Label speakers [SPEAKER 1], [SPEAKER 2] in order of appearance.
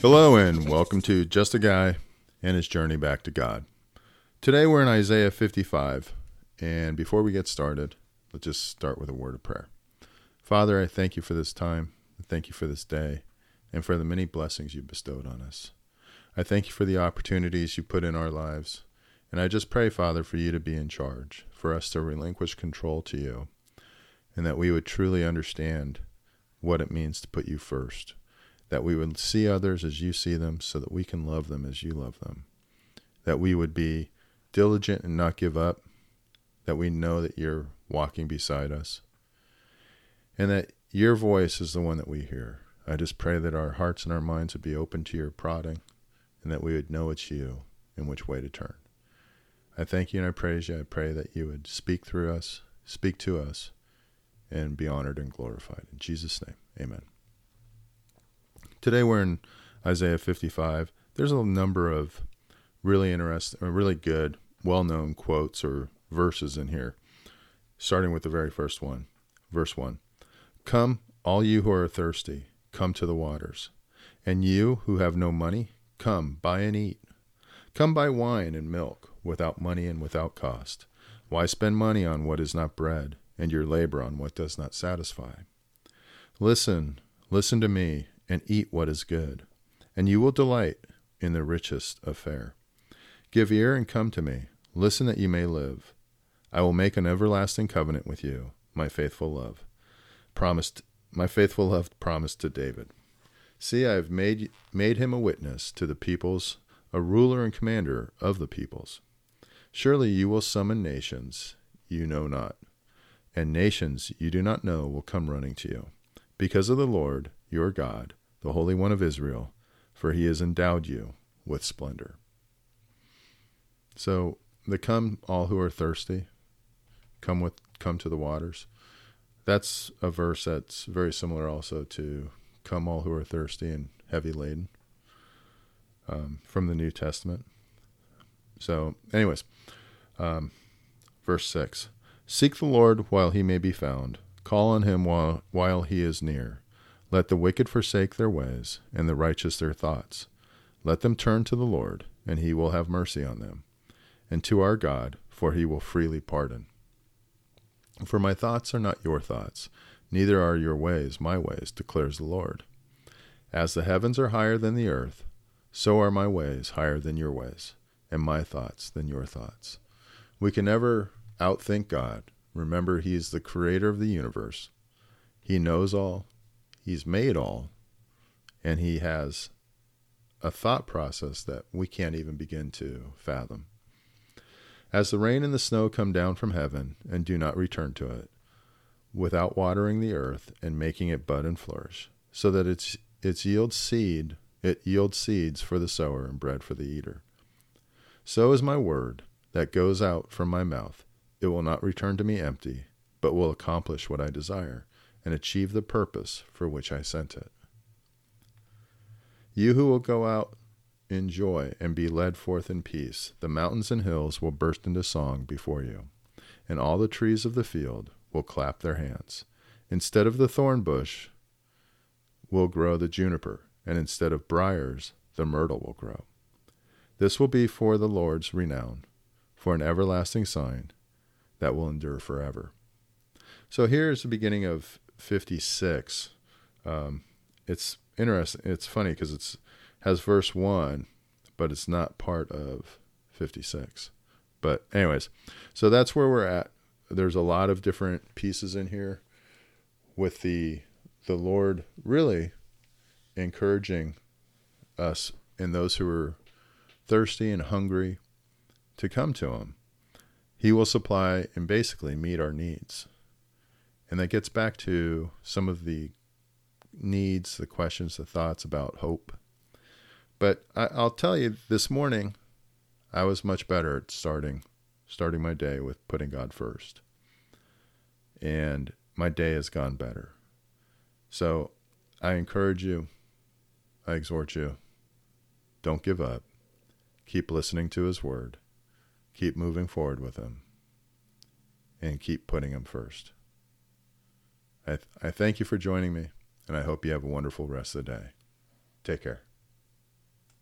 [SPEAKER 1] Hello, and welcome to Just a Guy and His Journey Back to God. Today we're in Isaiah 55, and before we get started, let's just start with a word of prayer. Father, I thank you for this time. Thank you for this day and for the many blessings you've bestowed on us. I thank you for the opportunities you put in our lives. And I just pray, Father, for you to be in charge, for us to relinquish control to you, and that we would truly understand what it means to put you first, that we would see others as you see them so that we can love them as you love them, that we would be diligent and not give up, that we know that you're walking beside us, and that your voice is the one that we hear. I just pray that our hearts and our minds would be open to your prodding and that we would know it's you and which way to turn. I thank you and I praise you. I pray that you would speak through us, speak to us, and be honored and glorified. In Jesus' name, amen. Today we're in Isaiah 55. There's a number of really interesting, uh, really good, well known quotes or verses in here, starting with the very first one. Verse 1 Come, all you who are thirsty, come to the waters. And you who have no money, come, buy and eat. Come buy wine and milk without money and without cost. Why spend money on what is not bread, and your labor on what does not satisfy? Listen, listen to me, and eat what is good, and you will delight in the richest of fare. Give ear and come to me. Listen that you may live. I will make an everlasting covenant with you, my faithful love. Promised my faithful love promised to David. See, I have made made him a witness to the peoples, a ruler and commander of the peoples. Surely you will summon nations you know not, and nations you do not know will come running to you, because of the Lord your God, the Holy One of Israel, for he has endowed you with splendor. So the come all who are thirsty, come with come to the waters. That's a verse that's very similar also to come all who are thirsty and heavy laden um, from the New Testament. So, anyways, um, verse 6 Seek the Lord while he may be found, call on him while, while he is near. Let the wicked forsake their ways, and the righteous their thoughts. Let them turn to the Lord, and he will have mercy on them, and to our God, for he will freely pardon. For my thoughts are not your thoughts, neither are your ways my ways, declares the Lord. As the heavens are higher than the earth, so are my ways higher than your ways, and my thoughts than your thoughts. We can never outthink God. Remember, He is the creator of the universe. He knows all, He's made all, and He has a thought process that we can't even begin to fathom. As the rain and the snow come down from heaven and do not return to it, without watering the earth and making it bud and flourish, so that its its yields seed, it yields seeds for the sower and bread for the eater. So is my word that goes out from my mouth. It will not return to me empty, but will accomplish what I desire and achieve the purpose for which I sent it. You who will go out in joy and be led forth in peace, the mountains and hills will burst into song before you, and all the trees of the field will clap their hands. Instead of the thorn bush will grow the juniper, and instead of briers, the myrtle will grow. This will be for the Lord's renown, for an everlasting sign that will endure forever. So here's the beginning of 56. Um, it's interesting. It's funny because it's has verse one, but it's not part of 56. But anyways, so that's where we're at. There's a lot of different pieces in here with the the Lord really encouraging us and those who are thirsty and hungry to come to him. He will supply and basically meet our needs. And that gets back to some of the needs, the questions, the thoughts about hope. But I, will tell you, this morning, I was much better at starting starting my day with putting God first. And my day has gone better. So I encourage you, I exhort you, don't give up. Keep listening to His Word, keep moving forward with Him, and keep putting Him first. I, th- I thank you for joining me, and I hope you have a wonderful rest of the day. Take care.